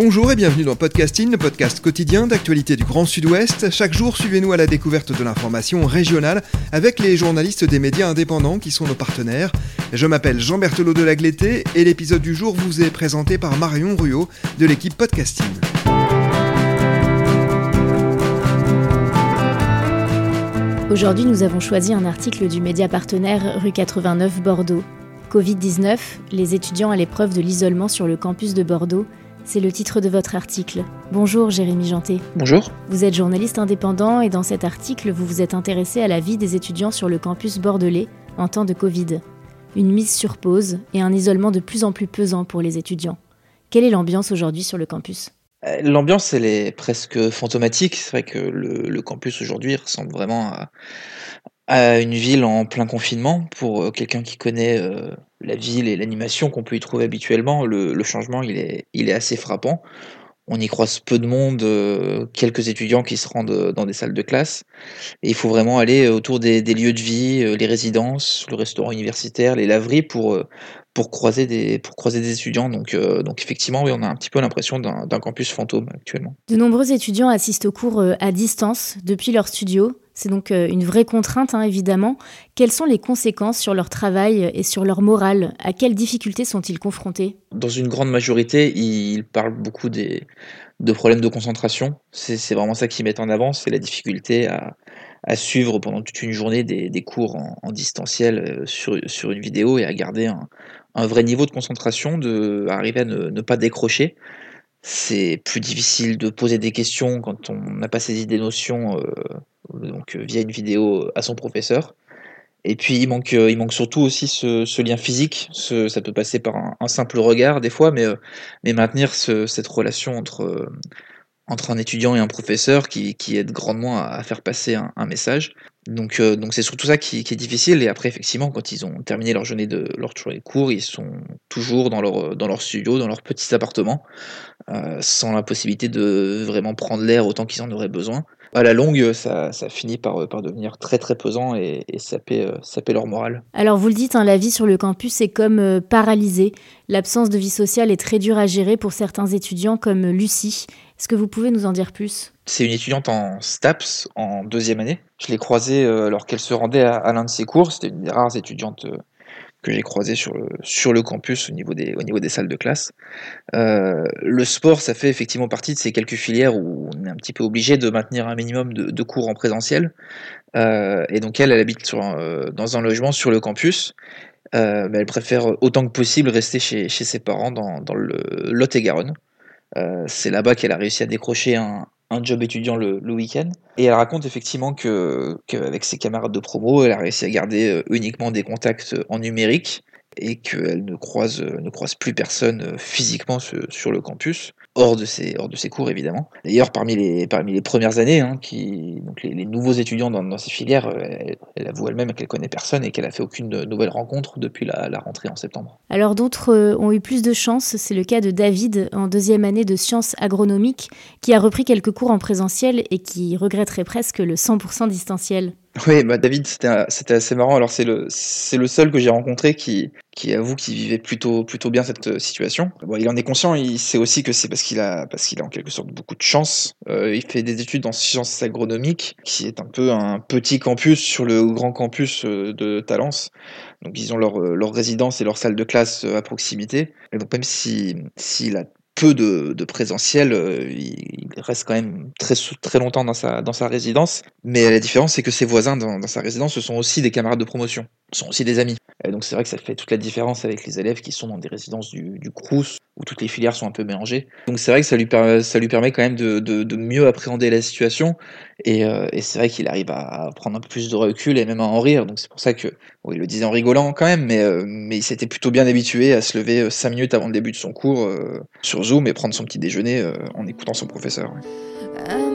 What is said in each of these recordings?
Bonjour et bienvenue dans Podcasting, le podcast quotidien d'actualité du Grand Sud-Ouest. Chaque jour, suivez-nous à la découverte de l'information régionale avec les journalistes des médias indépendants qui sont nos partenaires. Je m'appelle Jean Berthelot de Lagleté et l'épisode du jour vous est présenté par Marion Ruot de l'équipe Podcasting. Aujourd'hui, nous avons choisi un article du média partenaire rue 89 Bordeaux. Covid-19, les étudiants à l'épreuve de l'isolement sur le campus de Bordeaux, c'est le titre de votre article. Bonjour Jérémy Janté. Bonjour. Vous êtes journaliste indépendant et dans cet article, vous vous êtes intéressé à la vie des étudiants sur le campus bordelais en temps de Covid. Une mise sur pause et un isolement de plus en plus pesant pour les étudiants. Quelle est l'ambiance aujourd'hui sur le campus? Euh, L'ambiance, elle est presque fantomatique. C'est vrai que le, le campus aujourd'hui ressemble vraiment à, à une ville en plein confinement. Pour euh, quelqu'un qui connaît euh, la ville et l'animation qu'on peut y trouver habituellement, le, le changement, il est, il est assez frappant. On y croise peu de monde, euh, quelques étudiants qui se rendent dans des salles de classe. Et il faut vraiment aller autour des, des lieux de vie, les résidences, le restaurant universitaire, les laveries pour, pour, croiser, des, pour croiser des étudiants. Donc, donc effectivement, oui, on a un petit peu l'impression d'un campus fantôme actuellement. De nombreux étudiants assistent aux cours à distance depuis leur studio. C'est donc euh, une vraie contrainte, hein, évidemment. Quelles sont les conséquences sur leur travail et sur leur morale? À quelles difficultés sont-ils confrontés? Dans une grande majorité, ils parlent beaucoup de problèmes de concentration. C'est vraiment ça qu'ils mettent en avant, c'est la difficulté à, suivre pendant toute une journée des, cours en, distanciel euh, sur, une vidéo et à garder un, vrai niveau de concentration, de, à arriver à ne pas décrocher. C'est plus difficile de poser des questions quand on n'a pas saisi des notions euh, donc, euh, via une vidéo à son professeur. Et puis il manque, euh, il manque surtout aussi ce, ce lien physique. Ce- ça peut passer par un, simple regard des fois, mais, euh, mais maintenir ce- cette relation entre, euh, entre un étudiant et un professeur qui, qui aide grandement à, faire passer un, un message. Donc euh, donc c'est surtout ça qui, qui est difficile. Et après effectivement, quand ils ont terminé leur journée de leur journée de cours, ils sont toujours dans leur dans leur studio, dans leurs petits appartements, euh, sans la possibilité de vraiment prendre l'air autant qu'ils en auraient besoin. À la longue, ça, ça finit par, par devenir très très pesant et, et saper, euh, saper leur morale. Alors vous le dites, hein, la vie sur le campus est comme euh, paralysée. L'absence de vie sociale est très dure à gérer pour certains étudiants comme Lucie. Est-ce que vous pouvez nous en dire plus? C'est une étudiante en STAPS en deuxième année. Je l'ai croisée alors qu'elle se rendait à, à l'un de ses cours. C'était une des rares étudiantes que j'ai croisées sur le, sur le campus au niveau, des, au niveau des salles de classe. Euh, le sport, ça fait effectivement partie de ces quelques filières où on est un petit peu obligé de maintenir un minimum de, cours en présentiel. Euh, et donc elle, elle habite euh, dans un logement sur le campus. Mais elle préfère autant que possible rester chez, chez ses parents dans, dans le Lot-et-Garonne. C'est là-bas qu'elle a réussi à décrocher un, un job étudiant le, le week-end. Et elle raconte effectivement que qu'avec ses camarades de promo, elle a réussi à garder euh, uniquement des contacts euh, en numérique et qu'elle ne croise, euh, ne croise plus personne euh, physiquement sur, le campus, hors de ses, hors de ses cours évidemment. D'ailleurs, parmi les, parmi les premières années, hein, qui, donc les, nouveaux étudiants dans, ces filières, euh, elle, avoue elle-même qu'elle connaît personne et qu'elle a fait aucune nouvelle rencontre depuis la, la rentrée en septembre. Alors d'autres ont eu plus de chance. C'est le cas de David en deuxième année de sciences agronomiques qui a repris quelques cours en présentiel et qui regretterait presque le 100% distanciel. Oui, bah David, c'était assez marrant. Alors c'est le le seul que j'ai rencontré qui qui avoue qu'il vivait plutôt plutôt bien cette euh, situation. Bon, il en est conscient. Il sait aussi que c'est parce qu'il a parce qu'il a en quelque sorte beaucoup de chance. Euh, il fait des études en sciences agronomiques, qui est un peu un petit campus sur le grand campus euh, de Talence. Donc ils ont leur leur résidence et leur salle de classe à proximité. Donc même si peu de, de présentiel, euh, il, reste quand même très, très longtemps dans sa, dans sa résidence. Mais la différence, c'est que ses voisins dans, sa résidence, ce sont aussi des camarades de promotion, ce sont aussi des amis. Donc c'est vrai que ça fait toute la différence avec les élèves qui sont dans des résidences du, du Crous, où toutes les filières sont un peu mélangées. Donc c'est vrai que ça lui, permet, quand même de, mieux appréhender la situation, et, euh, c'est vrai qu'il arrive à prendre un peu plus de recul et même à en rire, donc c'est pour ça que, il le disait en rigolant quand même, mais, euh, mais il s'était plutôt bien habitué à se lever 5 minutes avant le début de son cours sur Zoom et prendre son petit déjeuner en écoutant son professeur. Des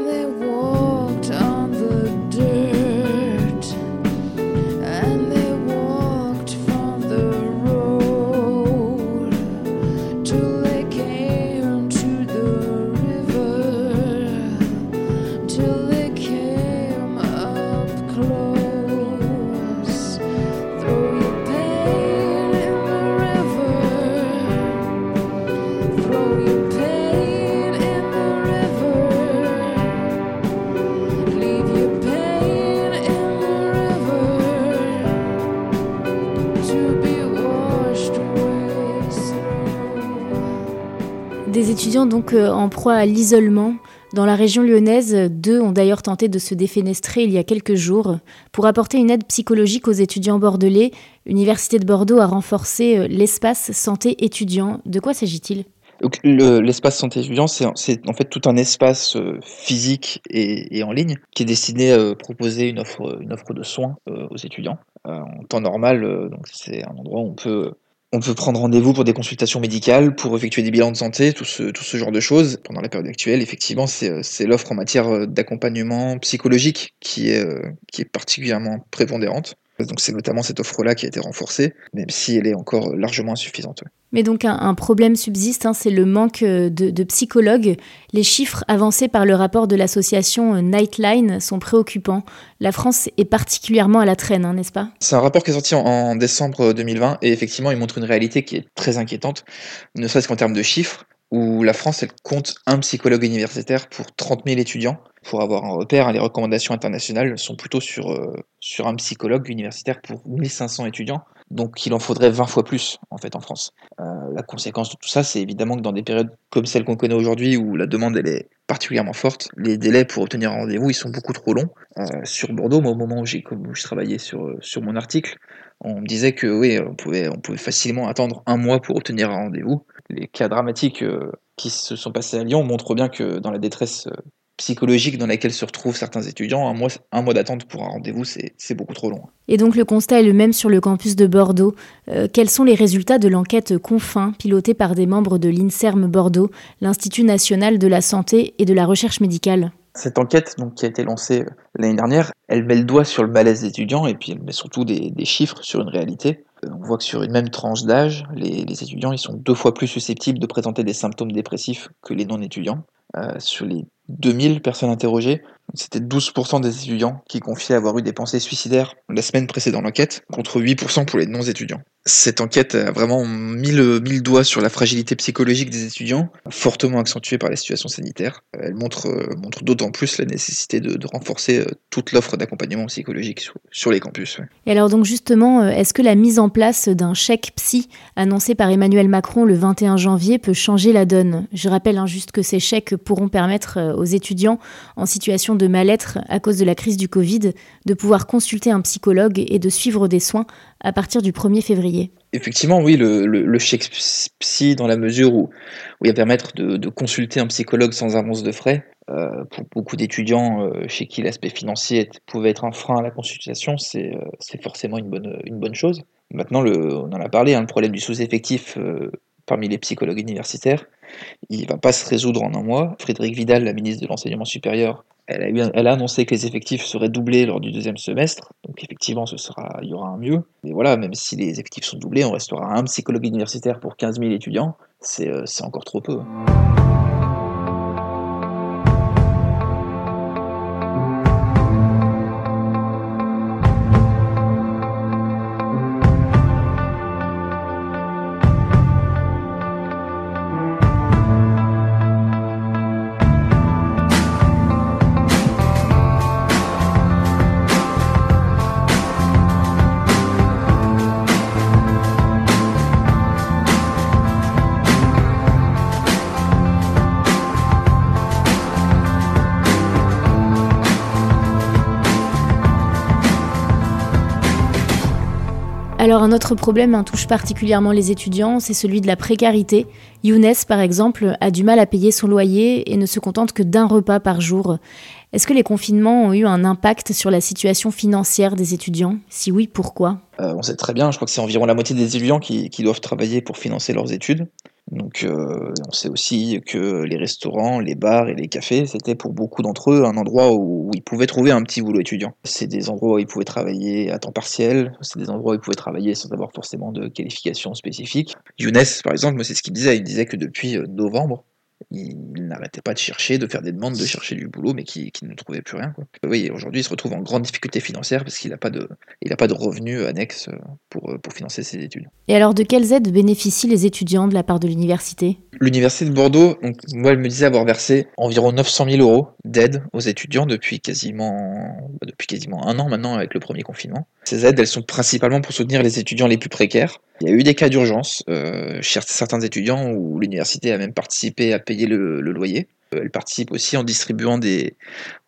donc euh, en proie à l'isolement. Dans la région lyonnaise, deux ont d'ailleurs tenté de se défenestrer il y a quelques jours. Pour apporter une aide psychologique aux étudiants bordelais, l'Université de Bordeaux a renforcé euh, l'espace santé étudiant. De quoi s'agit-il? L'espace santé étudiant, c'est en fait tout un espace euh, physique et, en ligne qui est destiné à proposer une offre, une offre de soins aux étudiants. en temps normal, c'est un endroit où on peut on peut prendre rendez-vous pour des consultations médicales, pour effectuer des bilans de santé, tout ce, tout ce genre de choses. Pendant la période actuelle, effectivement, c'est euh, l'offre en matière euh, d'accompagnement psychologique qui est, euh, qui est particulièrement prépondérante. Donc c'est notamment cette offre-là qui a été renforcée, même si elle est encore largement insuffisante. Mais donc un, problème subsiste, hein, c'est le manque euh, de, psychologues. Les chiffres avancés par le rapport de l'association euh, Nightline sont préoccupants. La France est particulièrement à la traîne, hein, n'est-ce pas? C'est un rapport qui est sorti en, décembre 2020 et effectivement il montre une réalité qui est très inquiétante, ne serait-ce qu'en termes de chiffres où la France elle compte un psychologue universitaire pour 30 000 étudiants. Pour avoir un repère, les recommandations internationales sont plutôt sur, euh, un psychologue universitaire pour 1500 étudiants. Donc il en faudrait 20 fois plus en fait en France. Euh, la conséquence de tout ça, c'est évidemment que dans des périodes comme celle qu'on connaît aujourd'hui, où la demande est particulièrement forte, les délais pour obtenir un rendez-vous ils sont beaucoup trop longs. Euh, sur Bordeaux, moi, au moment où, où je travaillais sur, mon article, on me disait que oui, on pouvait facilement attendre un mois pour obtenir un rendez-vous. Les cas dramatiques euh, qui se sont passés à Lyon montrent bien que dans la détresse psychologique dans laquelle se retrouvent certains étudiants, un mois, un mois d'attente pour un rendez-vous, c'est beaucoup trop long. Et donc le constat est le même sur le campus de Bordeaux. Euh, quels sont les résultats de l'enquête Confin, pilotée par des membres de l'INSERM Bordeaux, l'Institut national de la santé et de la recherche médicale? Cette enquête donc, qui a été lancée euh, l'année dernière, elle met le doigt sur le malaise des étudiants et puis elle met surtout des, chiffres sur une réalité. Euh, on voit que sur une même tranche d'âge, les, étudiants ils sont deux fois plus susceptibles de présenter des symptômes dépressifs que les non-étudiants. Euh, sur les 2000 personnes interrogées, c'était 12% des étudiants qui confiaient avoir eu des pensées suicidaires la semaine précédant l'enquête, contre 8% pour les non-étudiants cette enquête a vraiment mis le, doigt sur la fragilité psychologique des étudiants, fortement accentuée par la situation sanitaire. Elle montre, euh, montre d'autant plus la nécessité de, renforcer euh, toute l'offre d'accompagnement psychologique sur, les campus. Et alors donc justement, euh, est-ce que la mise en place d'un chèque psy annoncé par Emmanuel Macron le 21 janvier peut changer la donne? Je rappelle hein, juste que ces chèques pourront permettre aux étudiants en situation de mal-être à cause de la crise du Covid de pouvoir consulter un psychologue et de suivre des soins à partir du 1er février. Effectivement, oui, le, le, chèque psy, dans la mesure où, il va permettre de, consulter un psychologue sans avance de frais, euh, pour beaucoup d'étudiants euh, chez qui l'aspect financier pouvait être un frein à la consultation, c'est euh, forcément une bonne, chose. Maintenant, on en a parlé, hein, le problème du sous-effectif parmi les psychologues universitaires, il ne va pas se résoudre en un mois. Frédéric Vidal, la ministre de l'Enseignement supérieur, elle a, annoncé que les effectifs seraient doublés lors du deuxième semestre, donc effectivement, ce sera, il y aura un mieux. Mais voilà, même si les effectifs sont doublés, on restera un psychologue universitaire pour 15 000 étudiants, c'est euh, encore trop peu. Alors un autre problème touche particulièrement les étudiants, c'est celui de la précarité. Younes, par exemple, a du mal à payer son loyer et ne se contente que d'un repas par jour. Est-ce que les confinements ont eu un impact sur la situation financière des étudiants? Si oui, pourquoi? Euh, On sait très bien, je crois que c'est environ la moitié des étudiants qui doivent travailler pour financer leurs études. Donc euh, on sait aussi que les restaurants, les bars et les cafés, c'était pour beaucoup d'entre eux un endroit où, ils pouvaient trouver un petit boulot étudiant. C'est des endroits où ils pouvaient travailler à temps partiel, c'est des endroits où ils pouvaient travailler sans avoir forcément de qualification spécifique. Younes, par exemple, c'est ce qu'il disait, il disait que depuis euh, novembre, il n'arrêtait pas de chercher, de faire des demandes, de chercher du boulot, mais qui, ne trouvait plus rien. Quoi. Oui, aujourd'hui, il se retrouve en grande difficulté financière parce qu'il n'a pas de, il pas de revenus annexes pour, pour financer ses études. Et alors, de quelles aides bénéficient les étudiants de la part de l'université? L'université de Bordeaux, donc, moi, elle me disait avoir versé environ 900 000 euros d'aide aux étudiants depuis quasiment, bah, depuis quasiment un an maintenant avec le premier confinement. Ces aides, elles sont principalement pour soutenir les étudiants les plus précaires. Il y a eu des cas d'urgence euh, chez certains étudiants où l'université a même participé à payer le loyer. Elle participe aussi en distribuant des,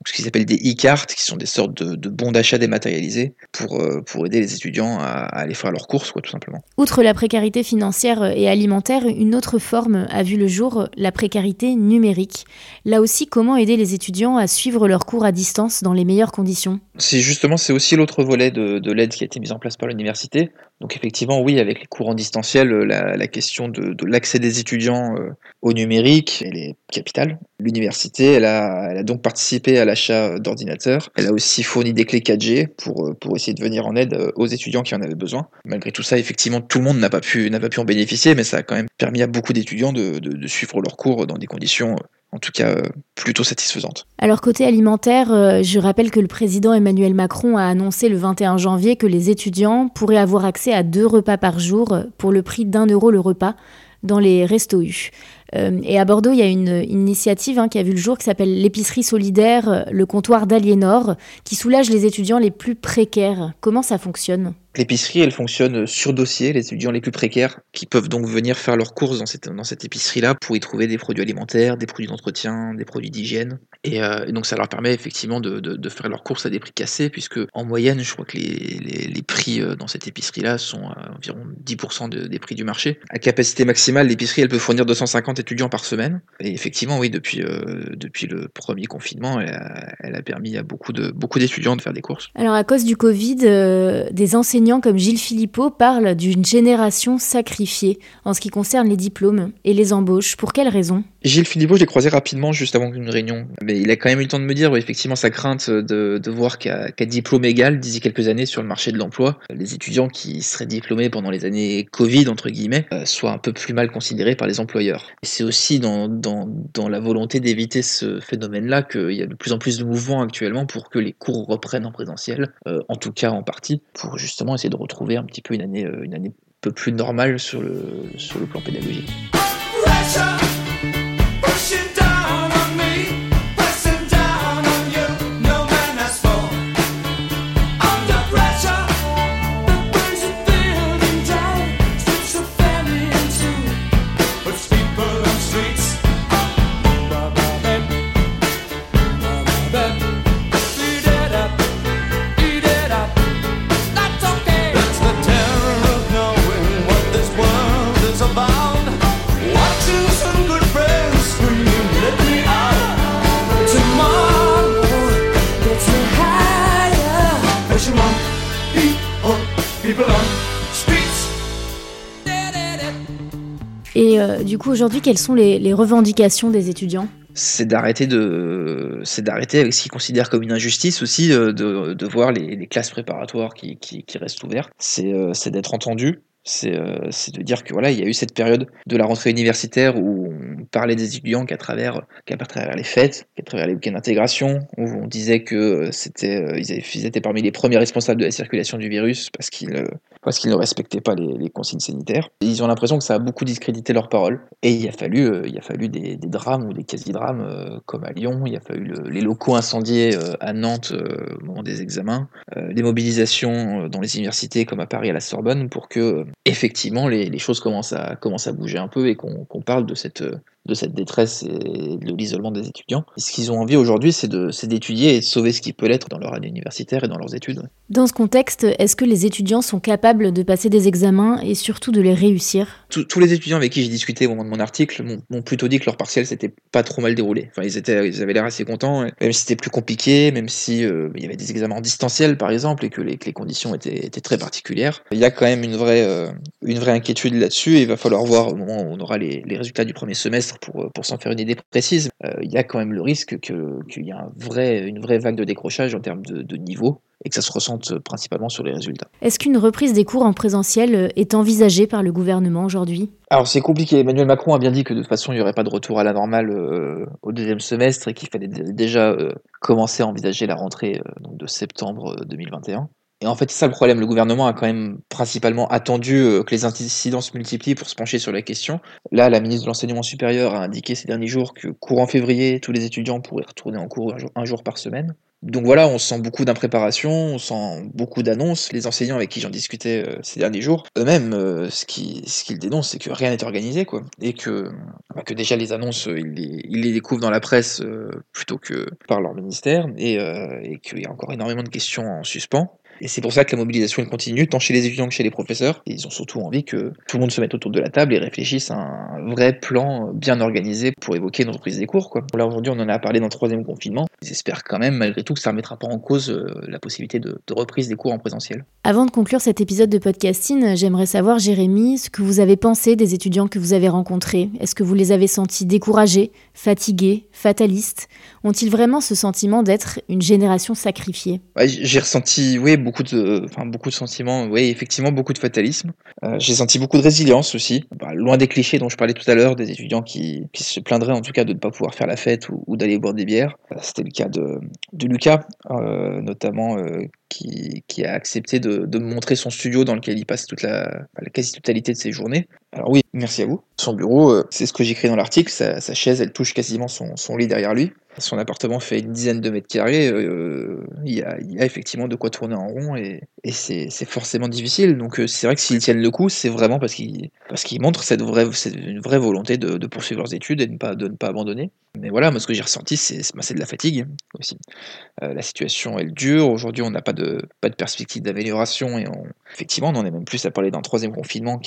ce qu'ils appellent des e-cartes, qui sont des sortes de, bons d'achat dématérialisés pour, euh, pour aider les étudiants à, aller faire leurs courses, quoi, tout simplement. Outre la précarité financière et alimentaire, une autre forme a vu le jour, la précarité numérique. Là aussi, comment aider les étudiants à suivre leurs cours à distance dans les meilleures conditions? C'est justement, c'est aussi l'autre volet de, de l'aide qui a été mise en place par l'université. Donc effectivement, oui, avec les cours en distanciel, la, la question de, de l'accès des étudiants euh, au numérique, elle est capitale. L'université, elle a, donc participé à l'achat d'ordinateurs. Elle a aussi fourni des clés 4G pour, euh, pour essayer de venir en aide euh, aux étudiants qui en avaient besoin. Malgré tout ça, effectivement, tout le monde n'a pas pu, en bénéficier, mais ça a quand même permis à beaucoup d'étudiants de, de, de suivre leurs cours dans des conditions en tout cas plutôt satisfaisantes. Alors côté alimentaire, je rappelle que le président Emmanuel Macron a annoncé le 21 janvier que les étudiants pourraient avoir accès à deux repas par jour pour le prix d'un euro le repas dans les restos U. Euh, et à Bordeaux, il y a une, initiative hein, qui a vu le jour qui s'appelle l'épicerie solidaire, euh, le comptoir d'Aliénor, qui soulage les étudiants les plus précaires. Comment ça fonctionne? L'épicerie, elle fonctionne sur dossier. Les étudiants les plus précaires qui peuvent donc venir faire leurs courses dans cette, dans cette épicerie-là pour y trouver des produits alimentaires, des produits d'entretien, des produits d'hygiène. Et, euh, donc ça leur permet effectivement de, de, faire leurs courses à des prix cassés, puisque en moyenne, je crois que les, les, prix dans cette épicerie-là sont à environ 10% des prix du marché. À capacité maximale, l'épicerie, elle peut fournir 250 étudiants par semaine. Et effectivement, oui, depuis, euh, depuis le premier confinement, elle a, permis à beaucoup de beaucoup d'étudiants de faire des courses. Alors, à cause du Covid, euh, des enseignants comme Gilles Philippot parlent d'une génération sacrifiée en ce qui concerne les diplômes et les embauches. Pour quelles raisons? Gilles Philippot, je l'ai croisé rapidement juste avant une réunion. Mais il a quand même eu le temps de me dire, effectivement, sa crainte de, de voir qu'à diplôme égal, d'ici quelques années sur le marché de l'emploi, les étudiants qui seraient diplômés pendant les années Covid, entre guillemets, euh, soient un peu plus mal considérés par les employeurs c'est aussi dans, dans, dans, la volonté d'éviter ce phénomène-là qu'il y a de plus en plus de mouvements actuellement pour que les cours reprennent en présentiel, euh, en tout cas en partie, pour justement essayer de retrouver un petit peu une année, euh, une année un peu plus normale sur le, sur le plan pédagogique. Et euh, du coup, aujourd'hui, quelles sont les, revendications des étudiants? C'est d'arrêter de c'est d'arrêter avec ce qu'ils considèrent comme une injustice aussi euh, de, voir les, classes préparatoires qui, restent ouvertes. C'est euh, d'être entendu. C'est de dire que voilà, il y a eu cette période de la rentrée universitaire où on parlait des étudiants qu'à travers, qu'à travers les fêtes, qu'à travers les week-ends d'intégration, où on disait que c'était, ils, étaient parmi les premiers responsables de la circulation du virus parce qu'ils parce qu'ils ne respectaient pas les, consignes sanitaires. ils ont l'impression que ça a beaucoup discrédité leurs paroles. Et il a fallu, il a fallu des, drames ou des quasi-drames comme à Lyon. Il a fallu les locaux incendiés à Nantes au moment des examens, des mobilisations dans les universités comme à Paris à la Sorbonne pour que effectivement les, choses commencent à bouger un peu et qu'on parle de cette, de cette détresse et de l'isolement des étudiants. ce qu'ils ont envie aujourd'hui, c'est d'étudier et de sauver ce qui peut l'être dans leur année universitaire et dans leurs études. Dans ce contexte, est-ce que les étudiants sont capables de passer des examens et surtout de les réussir? Tous les étudiants avec qui j'ai discuté au moment de mon article m'ont plutôt dit que leur partiel s'était pas trop mal déroulé. Enfin, ils, étaient, ils avaient l'air assez contents, même si c'était plus compliqué, même si euh, il y avait des examens distanciels par exemple et que les, conditions étaient, très particulières. Il y a quand même une vraie, euh, une vraie inquiétude là-dessus et il va falloir voir au moment où on aura les, résultats du premier semestre pour, euh, pour s'en faire une idée précise. il y a quand même le risque qu'il y ait une vraie vague de décrochage en termes de, de niveau et que ça se ressente principalement sur les résultats. Est-ce qu'une reprise des cours en présentiel est envisagée par le gouvernement aujourd'hui? Alors c'est compliqué. Emmanuel Macron a bien dit que de toute façon il n'y aurait pas de retour à la normale euh, au deuxième semestre et qu'il fallait déjà euh, commencer à envisager la rentrée euh, de septembre 2021. Et en fait, c'est ça le problème. Le gouvernement a quand même principalement attendu que les incidents se multiplient pour se pencher sur la question. Là, la ministre de l'Enseignement supérieur a indiqué ces derniers jours que courant février, tous les étudiants pourraient retourner en cours un jour par semaine donc voilà, on sent beaucoup d'impréparation, on sent beaucoup d'annonces. Les enseignants avec qui j'en discutais euh, ces derniers jours, eux-mêmes, euh, ce qu'ils ce dénoncent, c'est que rien n'est organisé, quoi. Et que, bah, que déjà les annonces, ils les, ils découvrent dans la presse euh, plutôt que par leur ministère, et, et qu'il y a encore énormément de questions en suspens. Et c'est pour ça que la mobilisation continue, tant chez les étudiants que chez les professeurs. Et ils ont surtout envie que tout le monde se mette autour de la table et réfléchisse à un vrai plan bien organisé pour évoquer une reprise des cours. Quoi. Là, aujourd'hui, on en a parlé dans le troisième confinement. Ils espèrent quand même, malgré tout, que ça ne remettra pas en cause euh, la possibilité de, de, reprise des cours en présentiel. Avant de conclure cet épisode de podcasting, j'aimerais savoir, Jérémy, ce que vous avez pensé des étudiants que vous avez rencontrés. Est-ce que vous les avez sentis découragés, fatigués, fatalistes? Ont-ils vraiment ce sentiment d'être une génération sacrifiée? J'ai ressenti, oui, beaucoup de, enfin, beaucoup de sentiments, oui, effectivement, beaucoup de fatalisme. Euh, j'ai senti beaucoup de résilience aussi, bah, loin des clichés dont je parlais tout à l'heure, des étudiants qui, se plaindraient en tout cas de ne pas pouvoir faire la fête ou, d'aller boire des bières. Euh, c'était le cas de, de Lucas, euh, notamment, qui, qui, a accepté de, de, montrer son studio dans lequel il passe toute la, la quasi-totalité de ses journées. Alors oui, merci à vous. Son bureau, c'est ce que j'écris dans l'article, sa, sa, chaise, elle touche quasiment son, son lit derrière lui. Son appartement fait une dizaine de mètres carrés, euh, il, y a, effectivement de quoi tourner en rond et, c'est forcément difficile. Donc euh, c'est vrai que s'ils tiennent le coup, c'est vraiment parce qu'ils montrent cette vraie, une vraie volonté de, poursuivre leurs études et de ne pas, abandonner. Mais voilà, moi ce que j'ai ressenti, c'est de la fatigue aussi. Euh, la situation est dure, aujourd'hui on n'a pas de, pas perspective d'amélioration et effectivement on en est même plus à parler d'un troisième confinement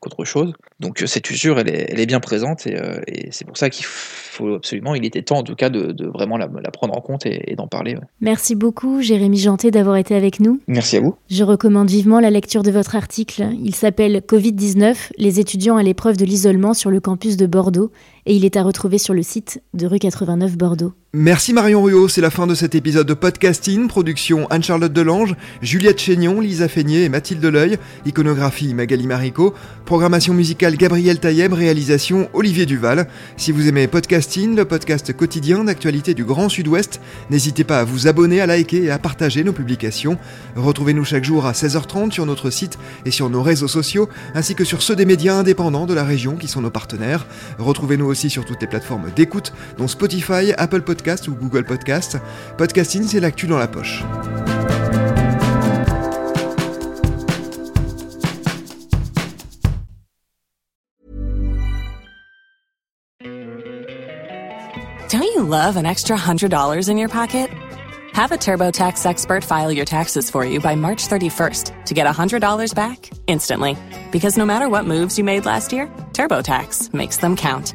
qu'autre chose. Donc cette usure, elle est, elle bien présente et, et c'est pour ça qu'il faut absolument, il était temps en tout cas de, de vraiment la, la, prendre en compte et, et d'en parler. Ouais. Merci beaucoup Jérémy Janté d'avoir été avec nous. Merci à vous. Je recommande vivement la lecture de votre article. Il s'appelle Covid-19, les étudiants à l'épreuve de l'isolement sur le campus de Bordeaux et il est à retrouver sur le site de rue 89 Bordeaux. Merci Marion Ruot, c'est la fin de cet épisode de podcasting, production Anne-Charlotte Delange, Juliette Chénion, Lisa Feignet et Mathilde Leuil, iconographie Magali Marico, programmation musicale Gabriel Taïeb, réalisation Olivier Duval. Si vous aimez podcasting, le podcast quotidien d'actualité du Grand Sud-Ouest, n'hésitez pas à vous abonner, à liker et à partager nos publications. Retrouvez-nous chaque jour à 16h30 sur notre site et sur nos réseaux sociaux, ainsi que sur ceux des médias indépendants de la région qui sont nos partenaires. Retrouvez-nous aussi sur toutes les plateformes d'écoute, dont Spotify, Apple Podcasts, ou Google Podcast. Podcasting, c'est l'actu dans la poche. Don't you love an extra $100 in your pocket? Have a TurboTax expert file your taxes for you by March 31st to get $100 back instantly. Because no matter what moves you made last year, TurboTax makes them count.